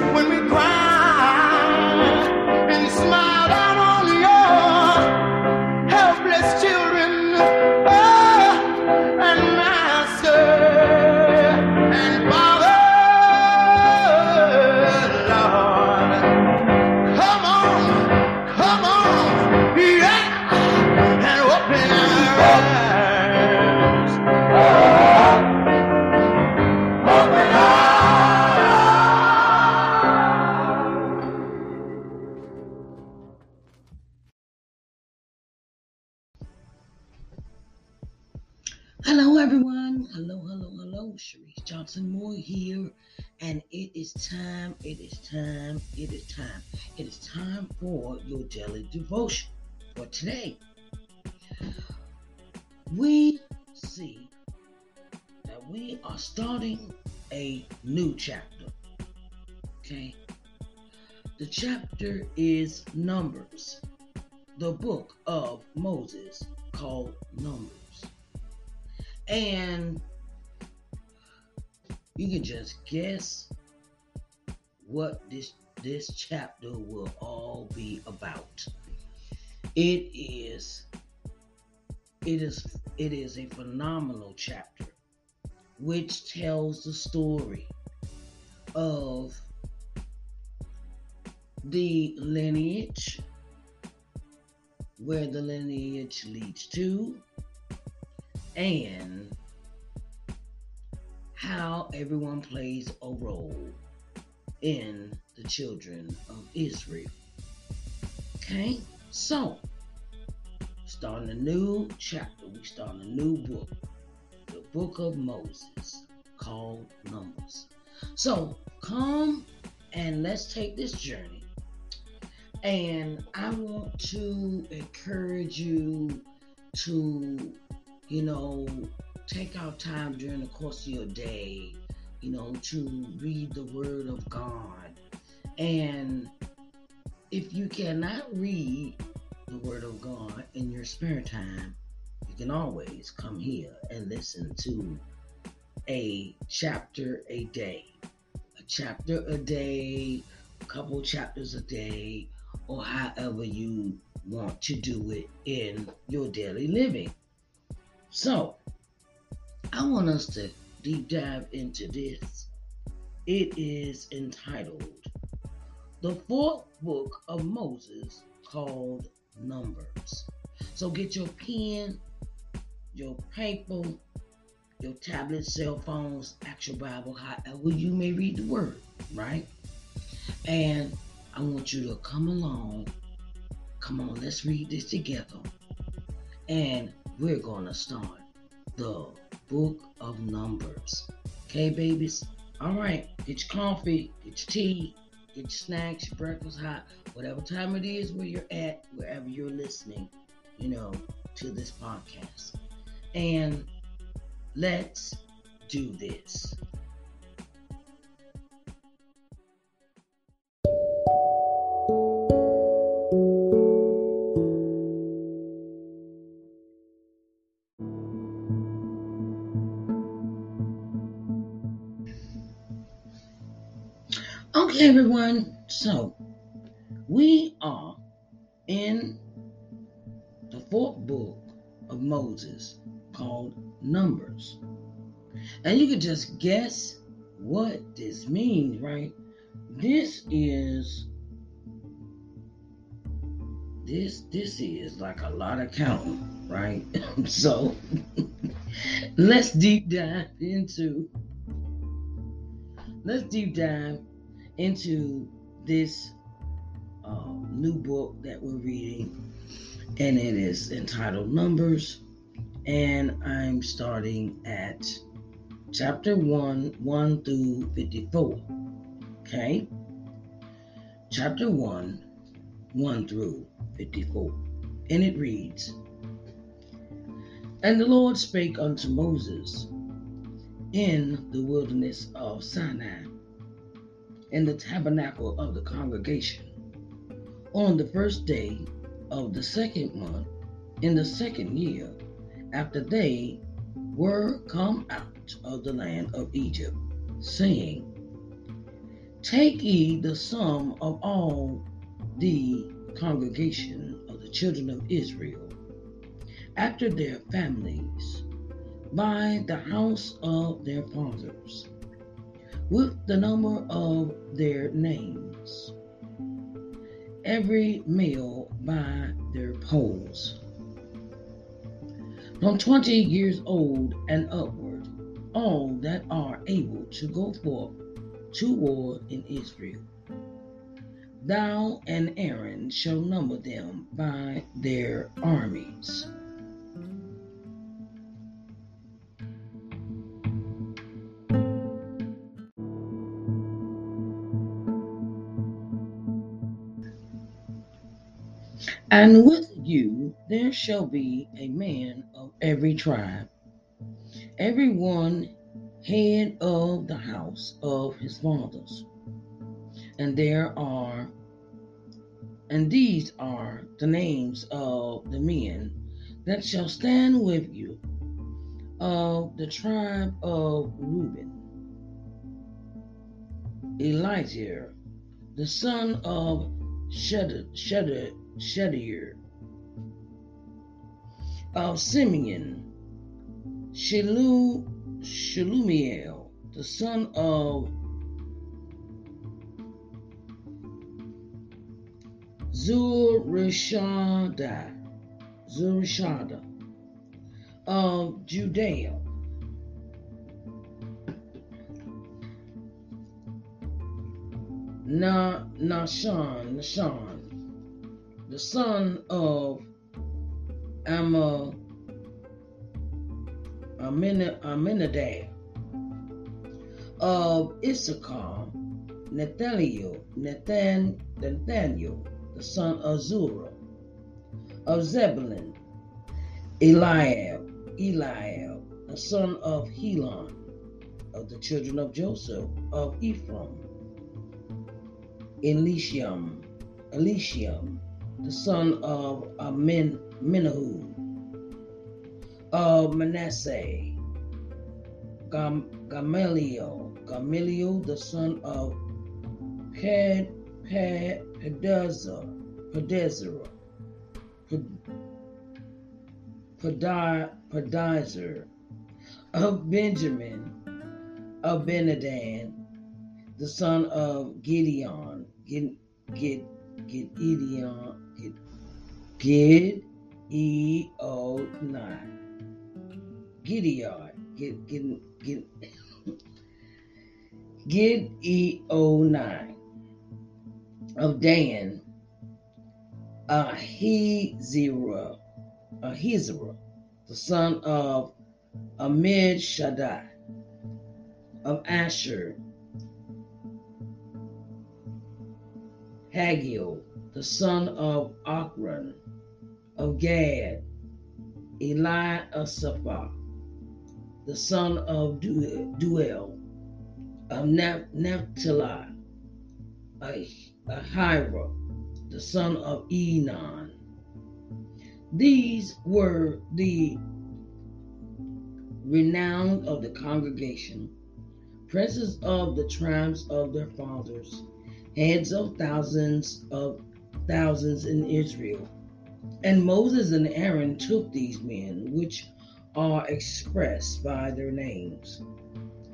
when we devotion for today. We see that we are starting a new chapter. Okay? The chapter is Numbers, the book of Moses called Numbers. And you can just guess what this this chapter will all be about. It is it is it is a phenomenal chapter which tells the story of the lineage where the lineage leads to and how everyone plays a role in the children of Israel. Okay, so starting a new chapter, we start a new book, the book of Moses called Numbers. So come and let's take this journey. And I want to encourage you to you know, take out time during the course of your day, you know, to read the Word of God. And if you cannot read the Word of God in your spare time, you can always come here and listen to a chapter a day. A chapter a day, a couple chapters a day, or however you want to do it in your daily living. So, I want us to deep dive into this. It is entitled The Fourth Book of Moses called Numbers. So, get your pen, your paper, your tablet, cell phones, actual Bible, however you may read the word, right? And I want you to come along. Come on, let's read this together. And we're going to start the book of Numbers. Okay, babies? All right, get your coffee, get your tea, get snacks, breakfast hot, whatever time it is where you're at, wherever you're listening, you know, to this podcast. And let's do this. Everyone. So we are in the fourth book of Moses called Numbers. And you can just guess what this means, right? This is this this is like a lot of counting, right? so let's deep dive into let's deep dive into this uh, new book that we're reading, and it is entitled Numbers. And I'm starting at chapter 1 1 through 54. Okay? Chapter 1 1 through 54. And it reads And the Lord spake unto Moses in the wilderness of Sinai in the tabernacle of the congregation. On the first day of the second month in the second year after they were come out of the land of Egypt, saying, Take ye the sum of all the congregation of the children of Israel after their families by the house of their fathers with the number of their names, every male by their polls. From twenty years old and upward, all that are able to go forth to war in Israel. Thou and Aaron shall number them by their armies. And with you there shall be a man of every tribe, every one head of the house of his fathers. And there are, and these are the names of the men that shall stand with you of the tribe of Reuben. Elijah, the son of Shedder, Shedeur, of Simeon, Shelu, the son of Zurishada, Zurishada of Judea. Na Nahshon, Nahshon, the son of Amina, Amminadab, of Issachar, Nathaniel, Nathan, Nathaniel, the son of Zurah, of Zebulun, Eliab, Eliab, the son of Helon, of the children of Joseph, of Ephraim, Elisham, Elisham, the son of uh, Amin, Minahu, of uh, Manasseh, Gam, Gamaliel, Gamaliel, the son of Pad, Pad, Pedazar, Pedazar, Pedizer, of Benjamin, of Benadan, the son of Gideon, Gid, Gid, Gideon, Gid, Gid, E O nine. Gideon, Gid, Gid, Gid, Gid E O nine. Of Dan, Ahizerah, Ahizerah, the son of Amid Shaddai, of Asher, Hagiel, the son of Ocran, of Gad, Eli Asapha, the son of Deuel, of Naphtali, Ahira, the son of Enon. These were the renowned of the congregation, princes of the tribes of their fathers, heads of thousands of thousands in Israel. And Moses and Aaron took these men, which are expressed by their names,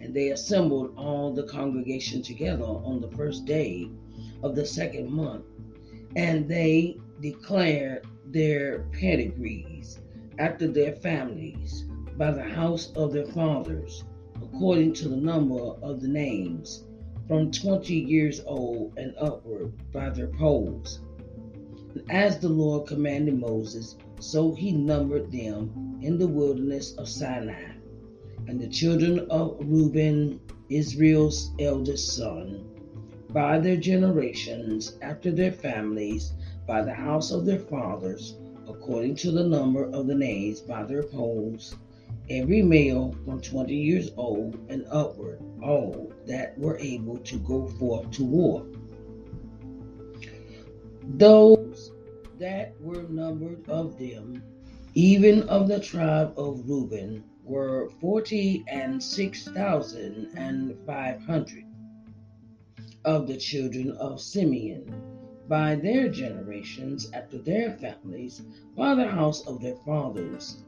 and they assembled all the congregation together on the first day of the second month, and they declared their pedigrees after their families by the house of their fathers, according to the number of the names, from twenty years old and upward by their polls. And as the Lord commanded Moses, so he numbered them in the wilderness of Sinai. And the children of Reuben, Israel's eldest son, by their generations, after their families, by the house of their fathers, according to the number of the names by their polls, every male from 20 years old and upward, all that were able to go forth to war. Those that were numbered of them, even of the tribe of Reuben, were forty and six thousand and five hundred. Of the children of Simeon, by their generations, after their families, by the house of their fathers,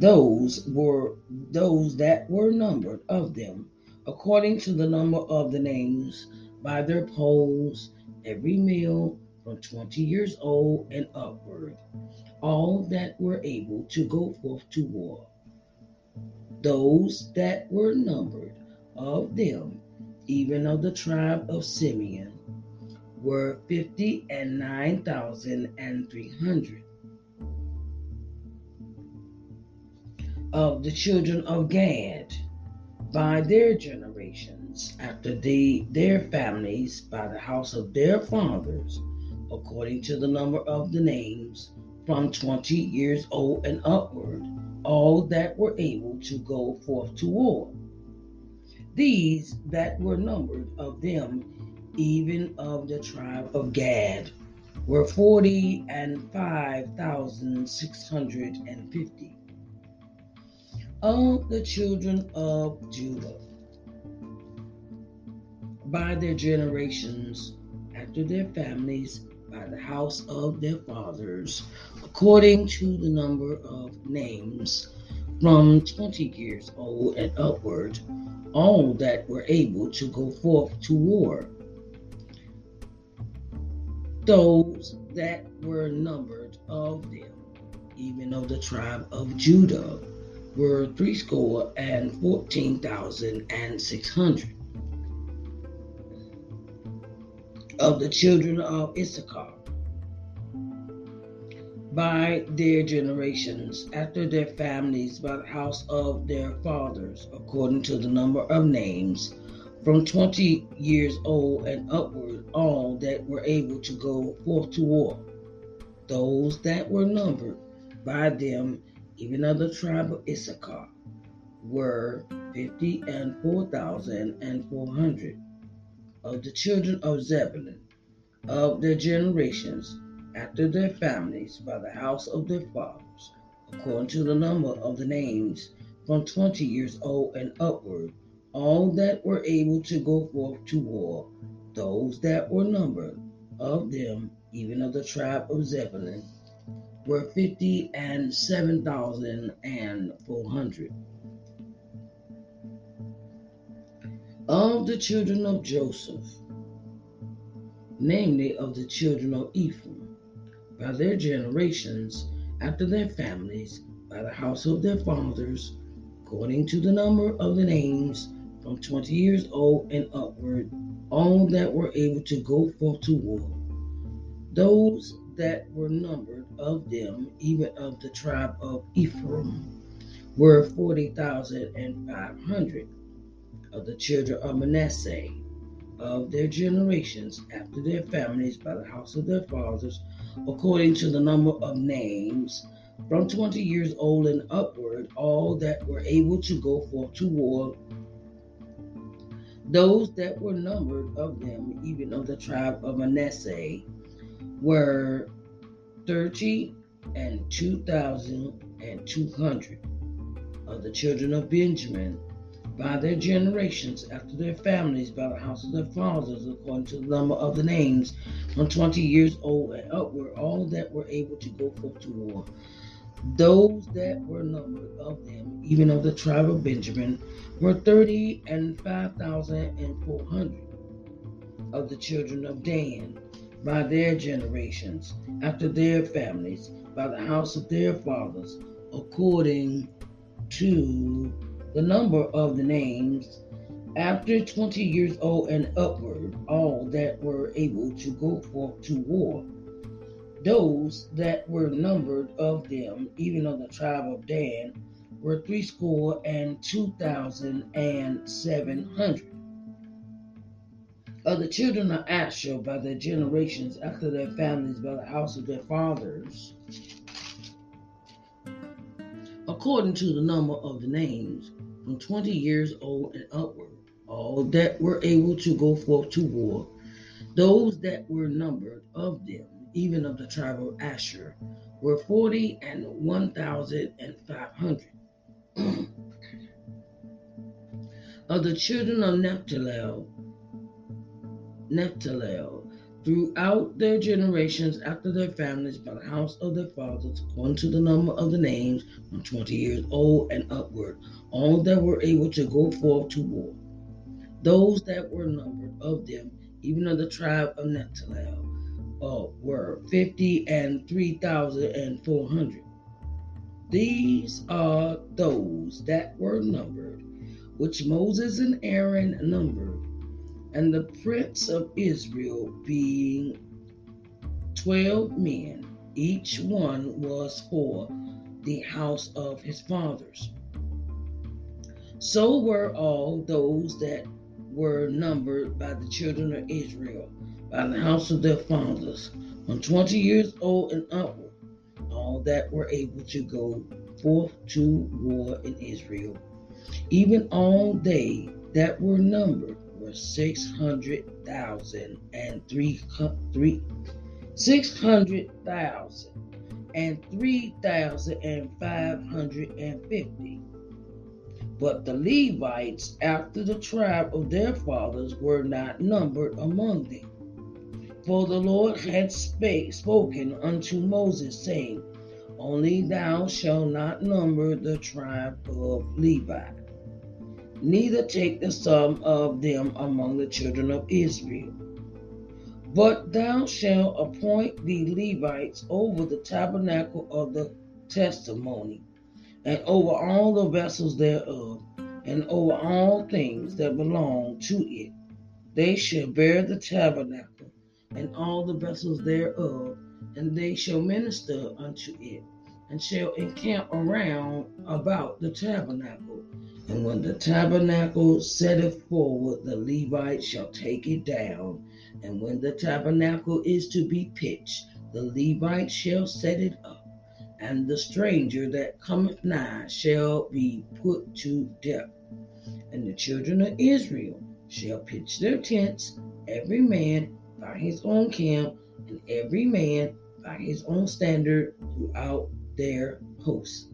those were those that were numbered of them, according to the number of the names, by their polls, every male from twenty years old and upward, all that were able to go forth to war. Those that were numbered of them, even of the tribe of Simeon, were fifty and nine thousand and three hundred. Of the children of Gad, by their generations, after the, their families, by the house of their fathers, according to the number of the names, from twenty years old and upward, all that were able to go forth to war. These that were numbered of them, even of the tribe of Gad, were forty and five thousand six hundred and fifty. Of the children of Judah, by their generations, after their families, by the house of their fathers, according to the number of names, from twenty years old and upward, all that were able to go forth to war. Those that were numbered of them, even of the tribe of Judah, were three score and fourteen thousand and six hundred. Of the children of Issachar, by their generations, after their families, by the house of their fathers, according to the number of names, from twenty years old and upward, all that were able to go forth to war. Those that were numbered by them, even of the tribe of Issachar, were fifty and four thousand and four hundred. Of the children of Zebulun, of their generations, after their families, by the house of their fathers, according to the number of the names, from twenty years old and upward, all that were able to go forth to war, those that were numbered of them, even of the tribe of Zebulun, were fifty and seven thousand and four hundred. Of the children of Joseph, namely of the children of Ephraim, by their generations, after their families, by the house of their fathers, according to the number of the names, from twenty years old and upward, all that were able to go forth to war. Those that were numbered of them, even of the tribe of Ephraim, were forty thousand and five hundred. Of the children of Manasseh, of their generations, after their families, by the house of their fathers, according to the number of names, from twenty years old and upward, all that were able to go forth to war. Those that were numbered of them, even of the tribe of Manasseh, were thirty and two thousand and two hundred. Of the children of Benjamin, by their generations, after their families, by the house of their fathers, according to the number of the names, from twenty years old and upward, all that were able to go forth to war. Those that were numbered of them, even of the tribe of Benjamin, were thirty and five thousand and four hundred. Of the children of Dan, by their generations, after their families, by the house of their fathers, according to the number of the names, after twenty years old and upward, all that were able to go forth to war. Those that were numbered of them, even of the tribe of Dan, were threescore and two thousand and seven hundred. Of the children of Asher by their generations, after their families, by the house of their fathers, according to the number of the names, from twenty years old and upward, all that were able to go forth to war, those that were numbered of them, even of the tribe of Asher, were forty and one thousand and five hundred. of the children of Naphtali, Naphtali, throughout their generations after their families by the house of their fathers, according to the number of the names, from twenty years old and upward, all that were able to go forth to war. Those that were numbered of them, even of the tribe of Naphtali, uh, were fifty and three thousand and four hundred. These are those that were numbered, which Moses and Aaron numbered, and the prince of Israel being twelve men, each one was for the house of his fathers. So were all those that were numbered by the children of Israel, by the house of their fathers, from twenty years old and upward, all that were able to go forth to war in Israel. Even all they that were numbered hundred thousand and three three six hundred thousand and three thousand and five hundred and fifty. But the Levites, after the tribe of their fathers, were not numbered among them. For the Lord had spake, spoken unto Moses, saying, Only thou shalt not number the tribe of Levi, neither take the sum of them among the children of Israel. But thou shalt appoint the Levites over the tabernacle of the testimony, and over all the vessels thereof, and over all things that belong to it. They shall bear the tabernacle, and all the vessels thereof, and they shall minister unto it, and shall encamp around about the tabernacle. And when the tabernacle setteth forward, the Levites shall take it down. And when the tabernacle is to be pitched, the Levites shall set it up. And the stranger that cometh nigh shall be put to death. And the children of Israel shall pitch their tents, every man by his own camp, and every man by his own standard throughout their hosts.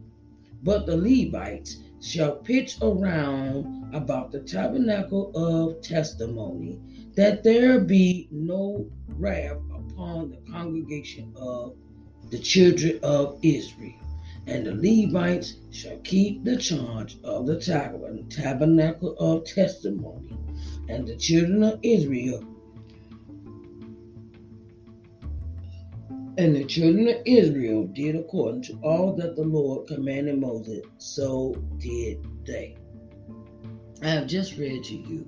But the Levites shall pitch around about the tabernacle of testimony, that there be no wrath upon the congregation of the children of Israel. And the Levites shall keep the charge of the tabernacle of testimony, and the children of Israel And the children of Israel did according to all that the Lord commanded Moses, so did they. I have just read to you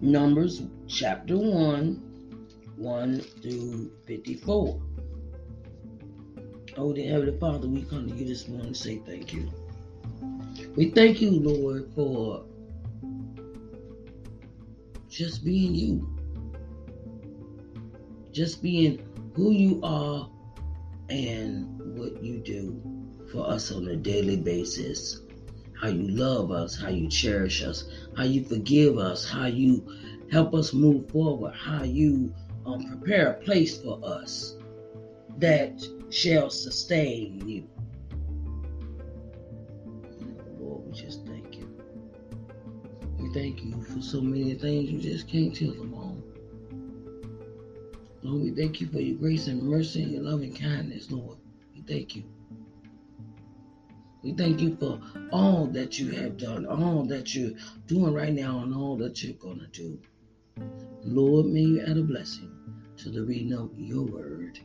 Numbers chapter 1, 1 through 54. Oh, dear Heavenly Father, we come to you this morning to say thank you. We thank you, Lord, for just being you just being who you are and what you do for us on a daily basis. How you love us, how you cherish us, how you forgive us, how you help us move forward, how you um, prepare a place for us that shall sustain you. Lord, we just thank you. We thank you for so many things you just can't tell them all. Lord, we thank you for your grace and mercy and your loving kindness, Lord. We thank you. We thank you for all that you have done, all that you're doing right now, and all that you're going to do. Lord, may you add a blessing to the reading of your word.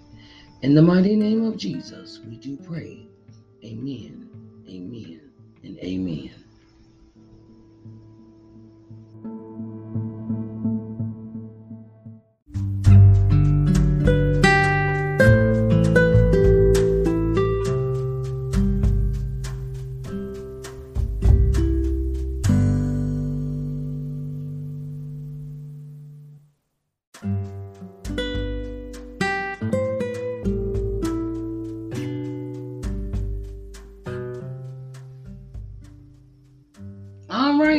In the mighty name of Jesus, we do pray. Amen, amen, and amen.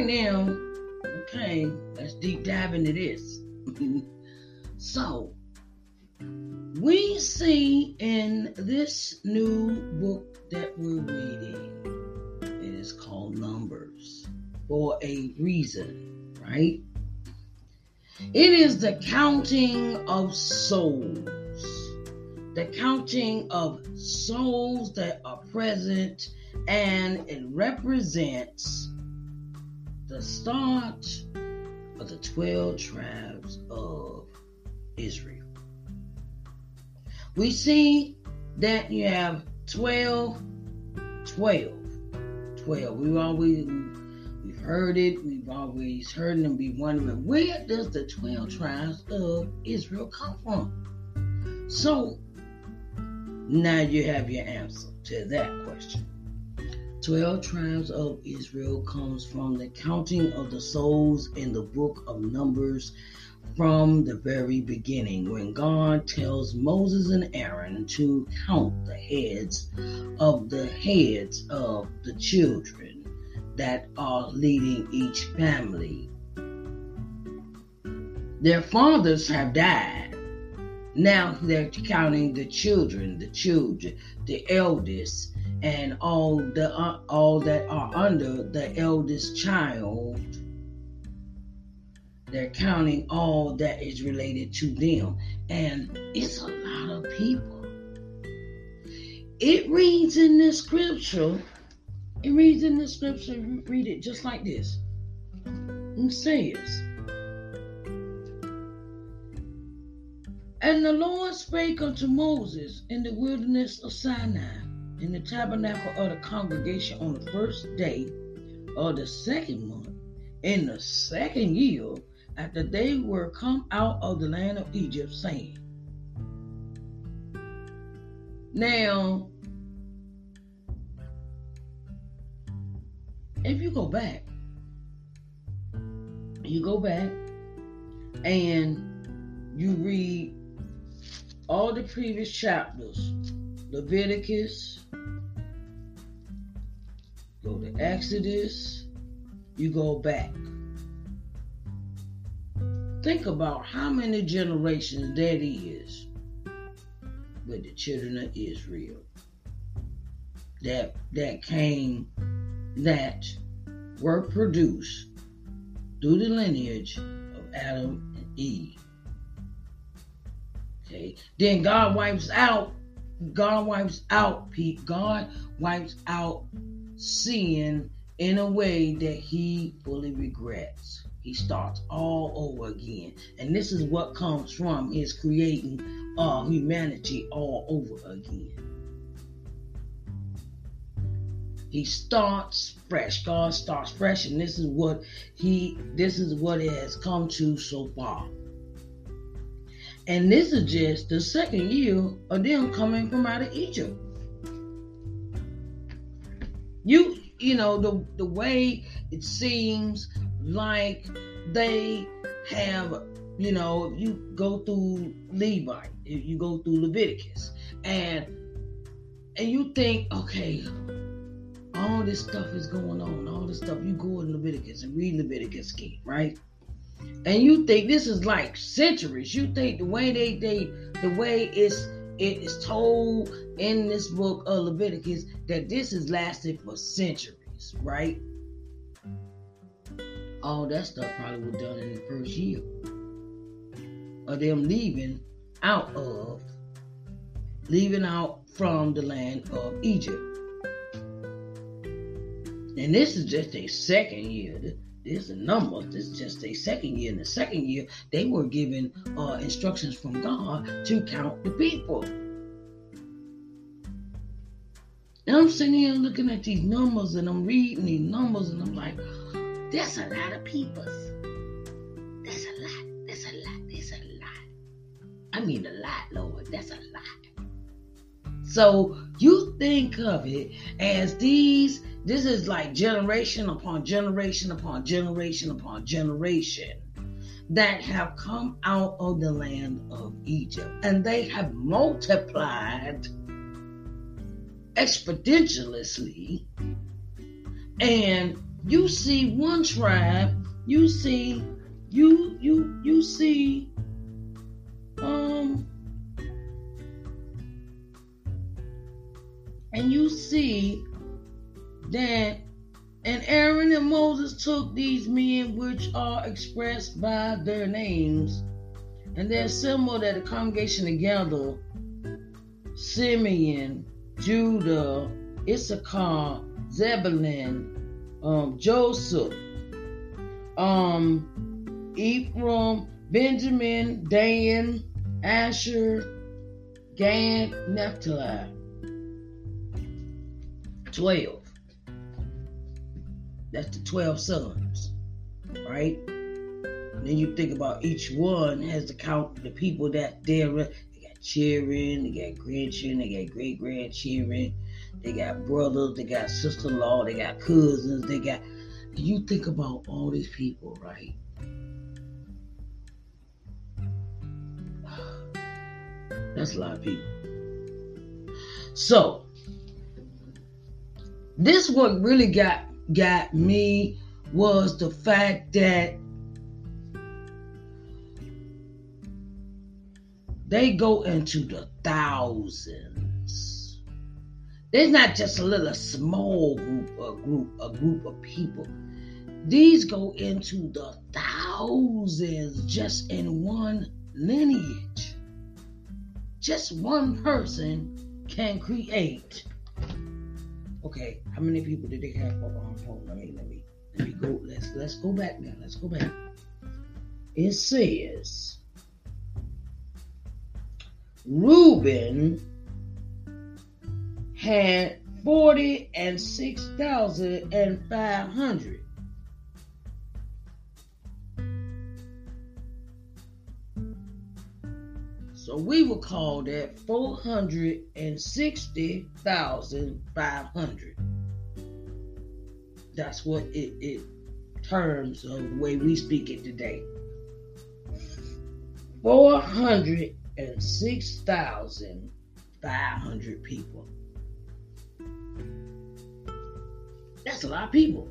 Now, okay, let's deep dive into this. so, we see in this new book that we're reading, it is called Numbers for a reason, right? It is the counting of souls, the counting of souls that are present, and it represents the start of the 12 tribes of Israel. We see that you have 12, 12, 12. We've always we've heard it, we've always heard them be wondering where does the 12 tribes of Israel come from? So now you have your answer to that question. 12 tribes of Israel comes from the counting of the souls in the book of Numbers from the very beginning when God tells Moses and Aaron to count the heads of the heads of the children that are leading each family. Their fathers have died. Now they're counting the children, the children, the eldest, and all the uh, all that are under the eldest child they're counting all that is related to them. And it's a lot of people. It reads in the scripture it reads in the scripture read it just like this. It says and the lord spake unto moses in the wilderness of sinai in the tabernacle of the congregation on the first day of the second month, in the second year after they were come out of the land of Egypt, saying, Now, if you go back, you go back and you read all the previous chapters Leviticus, go to Exodus, you go back. Think about how many generations that is with the children of Israel. that that came that were produced through the lineage of Adam and Eve. Okay. Then God wipes out, God wipes out Pete. God wipes out sin in a way that he fully regrets. He starts all over again. And this is what comes from his creating uh, humanity all over again. He starts fresh. God starts fresh, and this is what he this is what it has come to so far. And this is just the second year of them coming from out of Egypt. You you know the the way it seems like they have you know you go through Levi, if you go through Leviticus, and and you think okay all this stuff is going on, all this stuff. You go in Leviticus and read Leviticus again, right? And you think this is like centuries. You think the way they they the way it's it is told in this book of Leviticus that this has lasted for centuries, right? All that stuff probably was done in the first year of them leaving out of leaving out from the land of Egypt. And this is just a second year. This is a number. This is just a second year. In the second year, they were given uh, instructions from God to count the people. And I'm sitting here looking at these numbers and I'm reading these numbers and I'm like, that's a lot of people. That's a lot. That's a lot. That's a lot. I mean, a lot, Lord. That's a lot. So you think of it as these this is like generation upon generation upon generation upon generation that have come out of the land of Egypt and they have multiplied exponentially. And you see one tribe, you see, you, you, you see, um, and you see that and Aaron and Moses took these men which are expressed by their names, and they assembled at the congregation together Simeon, Judah, Issachar, Zebulun, um, Joseph, um, Ephraim, Benjamin, Dan, Asher, Gad, Naphtali. Twelve. That's the 12 sons, right? And then you think about each one has to count the people that they're, they got children, they got grandchildren, they got great grandchildren, they got brothers, they got sister in law, they got cousins, they got. You think about all these people, right? That's a lot of people. So, this what really got got me was the fact that they go into the thousands. There's not just a little small group, a group, a group of people. These go into the thousands just in one lineage. Just one person can create okay, how many people did they have on home? Let me let me let me go. Let's let's go back now. Let's go back. It says Reuben had forty and six thousand and five hundred. So we will call that 460,500. That's what it, it terms of the way we speak it today. 406,500 people. That's a lot of people.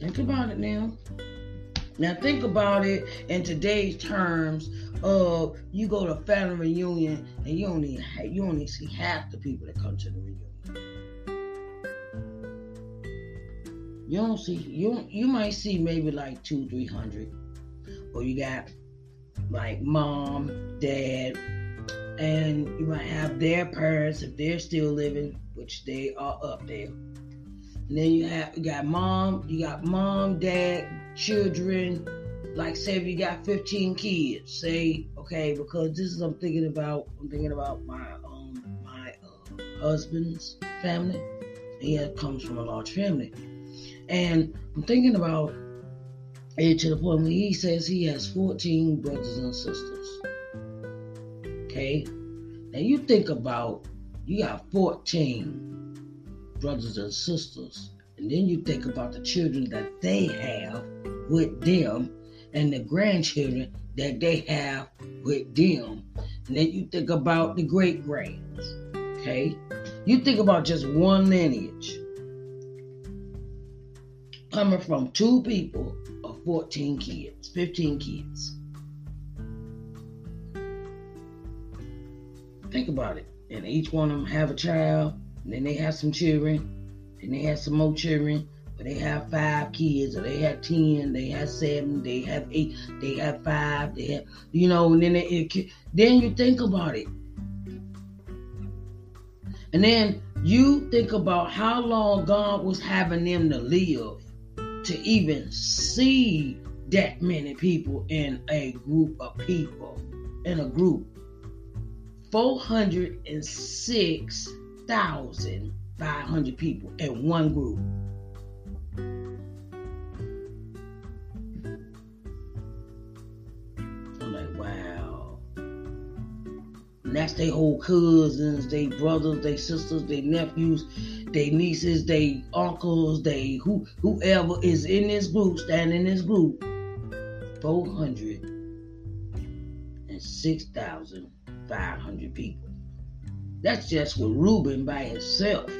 Think about it now. Now think about it in today's terms uh, you go to family reunion and you only you only see half the people that come to the reunion. You don't see you you might see maybe like two three hundred, or you got like mom, dad, and you might have their parents if they're still living, which they are up there. And then you have you got mom, you got mom, dad, children, like say if you got 15 kids, say okay because this is I'm thinking about. I'm thinking about my um my uh, husband's family. He comes from a large family, and I'm thinking about it to the point where he says he has 14 brothers and sisters. Okay, now you think about you got 14 brothers and sisters, and then you think about the children that they have with them and the grandchildren that they have with them. And then you think about the great grands. Okay? You think about just one lineage coming from two people of 14 kids, 15 kids. Think about it. And each one of them have a child, and then they have some children, and they have some more children, they have five kids, or they have ten, they have seven, they have eight, they have five, they have, you know, and then it, it then you think about it, and then you think about how long God was having them to live to even see that many people in a group of people in a group. 406,500 people in one group. That's their whole cousins, they brothers, they sisters, they nephews, they nieces, they uncles, they who whoever is in this group, standing in this group. 406,500 people. That's just with Reuben by itself.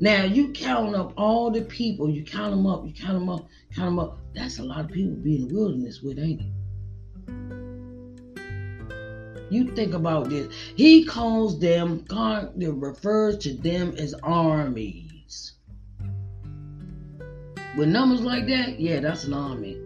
Now you count up all the people, you count them up, you count them up, count them up. That's a lot of people be in the wilderness with, ain't it? You think about this. He calls them, God refers to them as armies. With numbers like that, yeah, that's an army.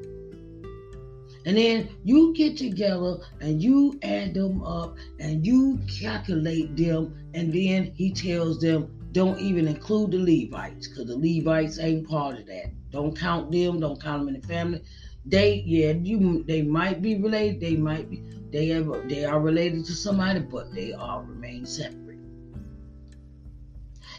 And then you get together and you add them up and you calculate them, and then he tells them, don't even include the Levites, because the Levites ain't part of that. Don't count them, don't count them in the family. They, yeah, you they might be related, they might be they have they are related to somebody, but they all remain separate.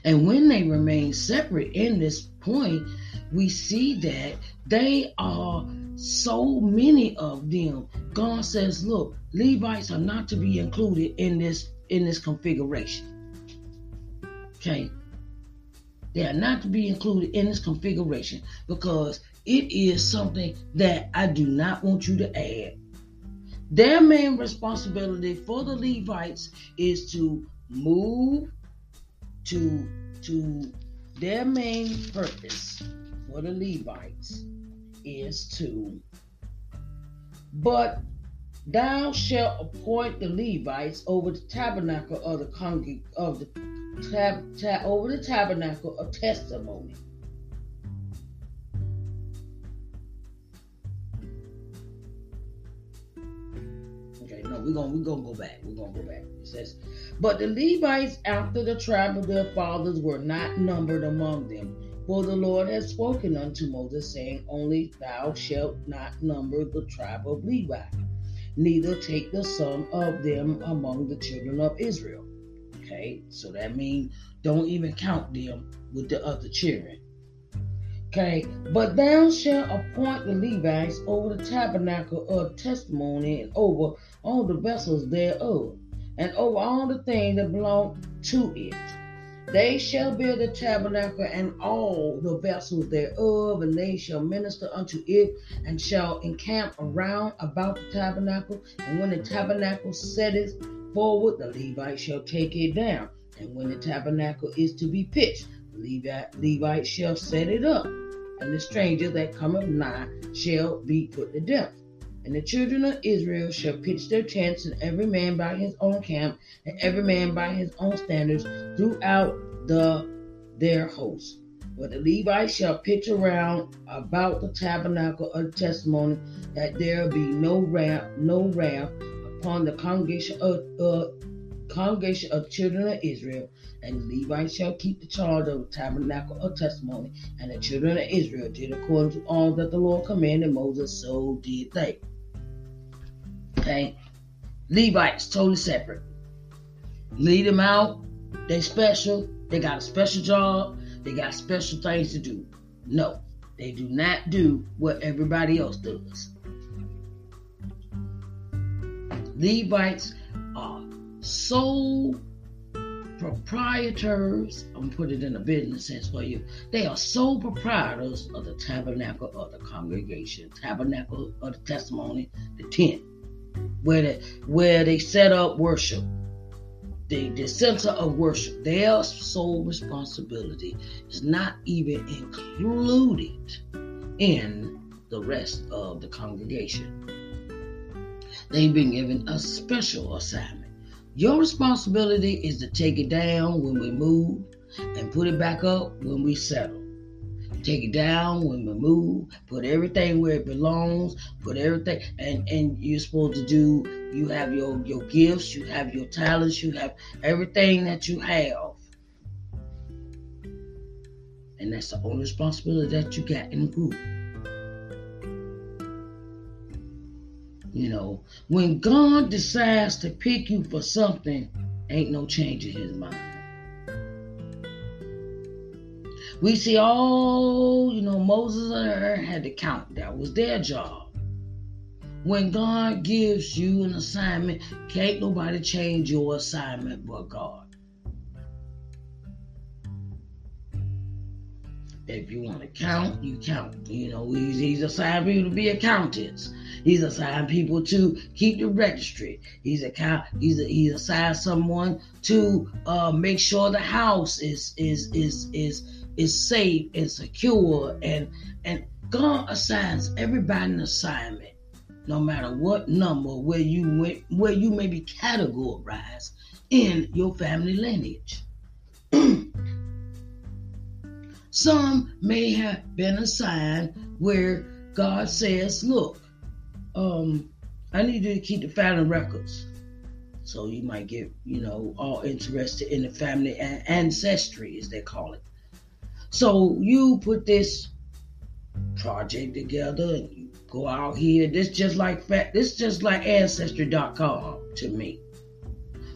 And when they remain separate in this point, we see that they are so many of them. God says, look, Levites are not to be included in this in this configuration. Okay. They are not to be included in this configuration because it is something that I do not want you to add. Their main responsibility for the Levites is to move to to their main purpose for the Levites is to but thou shalt appoint the Levites over the tabernacle of the congreg of the tab, tab over the tabernacle of testimony. We're gonna we're gonna go back. We're gonna go back. It says, But the Levites after the tribe of their fathers were not numbered among them. For the Lord has spoken unto Moses, saying, Only thou shalt not number the tribe of Levi, neither take the sum of them among the children of Israel. Okay, so that means don't even count them with the other children. Okay, but thou shalt appoint the Levites over the tabernacle of testimony and over all the vessels thereof, and over all the things that belong to it. They shall build the tabernacle and all the vessels thereof, and they shall minister unto it, and shall encamp around about the tabernacle. And when the tabernacle setteth forward, the Levites shall take it down. And when the tabernacle is to be pitched, the Levite, Levite shall set it up. And the stranger that cometh nigh shall be put to death. And the children of Israel shall pitch their tents, and every man by his own camp, and every man by his own standards, throughout the their host. But the Levites shall pitch around about the tabernacle of testimony, that there be no wrath, no wrath upon the congregation of uh, congregation of children of Israel, and the Levites shall keep the charge of the tabernacle of testimony, and the children of Israel did according to all that the Lord commanded Moses, so did they. Okay, Levites totally separate. Lead them out. They special. They got a special job. They got special things to do. No, they do not do what everybody else does. Levites are sole proprietors. I'm gonna put it in a business sense for you. They are sole proprietors of the tabernacle of the congregation, tabernacle of the testimony, the tent, where they, where they set up worship. The, the center of worship, their sole responsibility is not even included in the rest of the congregation. They've been given a special assignment. Your responsibility is to take it down when we move and put it back up when we settle. Take it down when we move, put everything where it belongs, put everything and and you're supposed to do you have your your gifts, you have your talents, you have everything that you have. And that's the only responsibility that you got in the group. You know, when God decides to pick you for something, ain't no change in his mind. We see all, you know, Moses and Aaron had to count. That was their job. When God gives you an assignment, can't nobody change your assignment but God. If you want to count, you count. You know, he's, he's assigned you to be accountants. He's assigned people to keep the registry. He's account. He's a, he's assigned someone to uh, make sure the house is is is is is safe and secure. And and God assigns everybody an assignment, no matter what number where you went, where you may be categorized in your family lineage. Some may have been assigned where God says, look, um, I need you to keep the family records. So you might get, you know, all interested in the family and ancestry, as they call it. So you put this project together and you go out here. This just like this just like ancestry.com to me.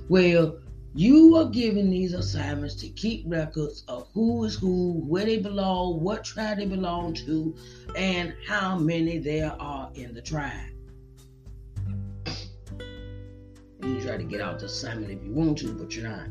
Well, you are given these assignments to keep records of who is who, where they belong, what tribe they belong to, and how many there are in the tribe. You try to get out the assignment if you want to, but you're not.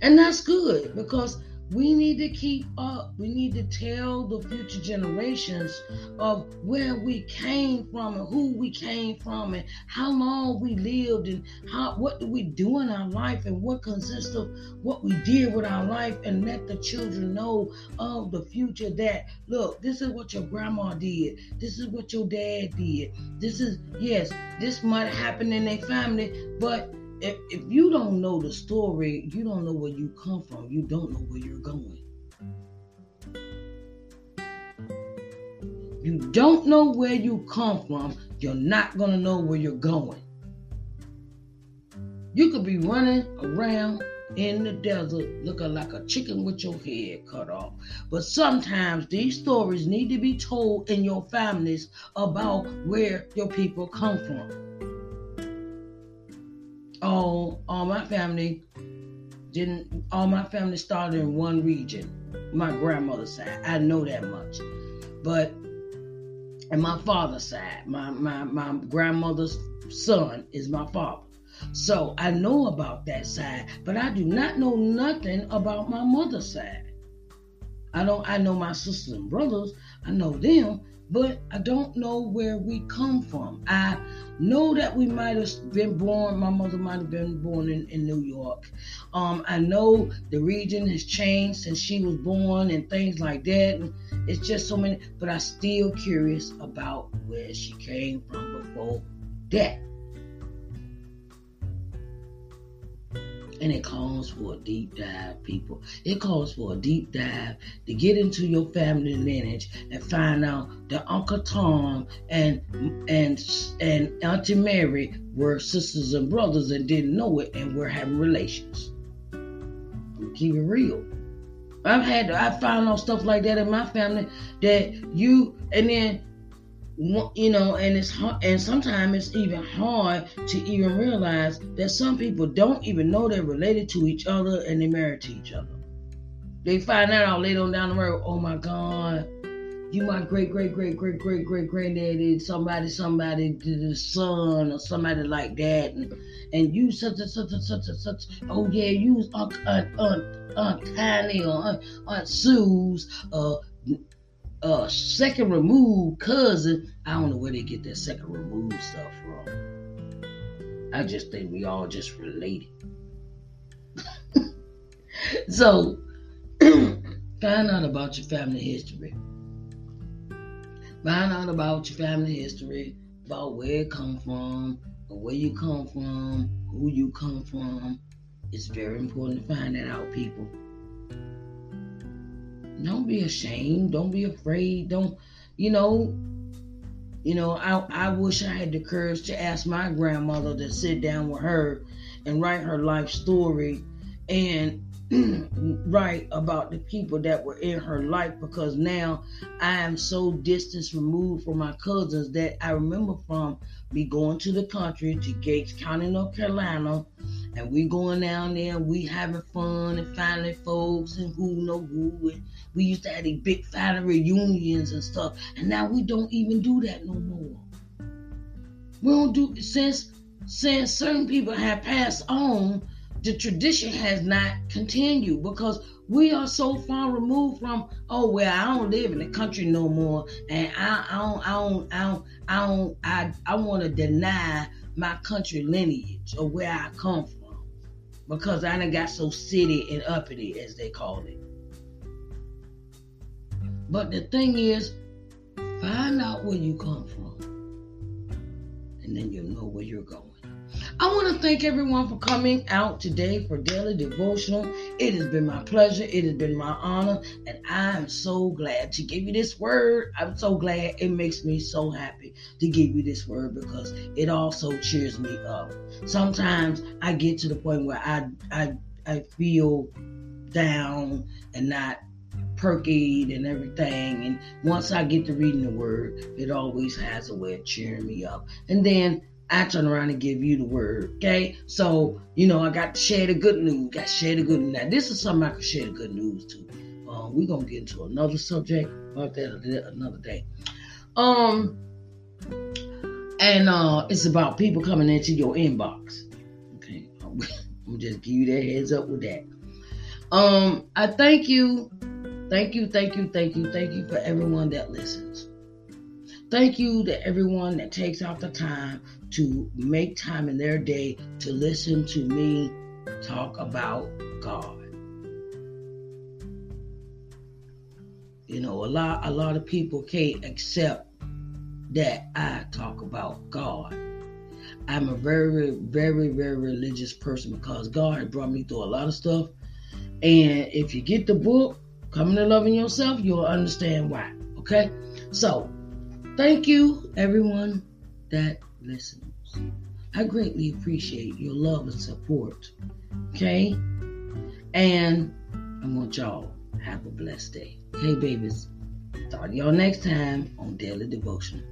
And that's good because we need to keep up. We need to tell the future generations of where we came from and who we came from and how long we lived and how what do we do in our life and what consists of what we did with our life and let the children know of the future that look, this is what your grandma did. This is what your dad did. This is yes, this might happen in their family, but if, if you don't know the story, you don't know where you come from. You don't know where you're going. You don't know where you come from, you're not going to know where you're going. You could be running around in the desert looking like a chicken with your head cut off. But sometimes these stories need to be told in your families about where your people come from all all my family didn't all my family started in one region. My grandmother's side. I know that much. But and my father's side. My my, my grandmother's son is my father. So i know about that side but i do not know nothing about my mother's side. I don't i know my sisters and brothers. I know them but I don't know where we come from. I know that we might have been born, my mother might have been born in, in New York. Um, I know the region has changed since she was born and things like that. It's just so many, but I'm still curious about where she came from before that. And it calls for a deep dive, people. It calls for a deep dive to get into your family lineage and find out that Uncle Tom and and and Auntie Mary were sisters and brothers and didn't know it and were having relations. Keep it real. I've had I found out stuff like that in my family that you and then you know, and it's hard, and sometimes it's even hard to even realize that some people don't even know they're related to each other and they're married to each other. They find that out later on down the road. Oh my God, you my great great great great great great granddaddy, somebody somebody the son or somebody like that, and, and you such and such and such and such. Oh yeah, you Aunt Aunt Aunt, Aunt Tiny or Aunt, Aunt Sue's uh uh second removed cousin. I don't know where they get that second removed stuff from. I just think we all just related. so find out about your family history. Find out about your family history, about where it come from, where you come from, who you come from. It's very important to find that out, people. Don't be ashamed. Don't be afraid. Don't, you know, you know, I, I wish I had the courage to ask my grandmother to sit down with her and write her life story and write about the people that were in her life because now I am so distance removed from my cousins that I remember from me going to the country to Gates County, North Carolina, and we going down there, we having fun and finding folks and who know who. And we used to have these big family reunions and stuff, and now we don't even do that no more. We don't do since since certain people have passed on the tradition has not continued because we are so far removed from oh well I don't live in the country no more and I, I don't I don't I don't I don't I, I want to deny my country lineage or where I come from because I done got so city and uppity as they call it. But the thing is, find out where you come from and then you'll know where you're going. I want to thank everyone for coming out today for daily devotional. It has been my pleasure. It has been my honor. And I am so glad to give you this word. I'm so glad it makes me so happy to give you this word because it also cheers me up. Sometimes I get to the point where I, I, I feel down and not perky and everything. And once I get to reading the word, it always has a way of cheering me up. And then I turn around and give you the word. Okay. So, you know, I got to share the good news. Got to share the good news. Now, this is something I can share the good news to. Um, we're gonna get into another subject about that another day. Um and uh it's about people coming into your inbox. Okay. I'm just give you that heads up with that. Um, I thank you, thank you, thank you, thank you, thank you for everyone that listens. Thank you to everyone that takes out the time to make time in their day to listen to me talk about God. You know, a lot a lot of people can't accept that I talk about God. I'm a very, very, very religious person because God brought me through a lot of stuff. And if you get the book, Coming to Loving Yourself, you'll understand why. Okay? So Thank you, everyone that listens. I greatly appreciate your love and support. Okay? And I want y'all have a blessed day. Hey, babies. Talk to y'all next time on Daily Devotion.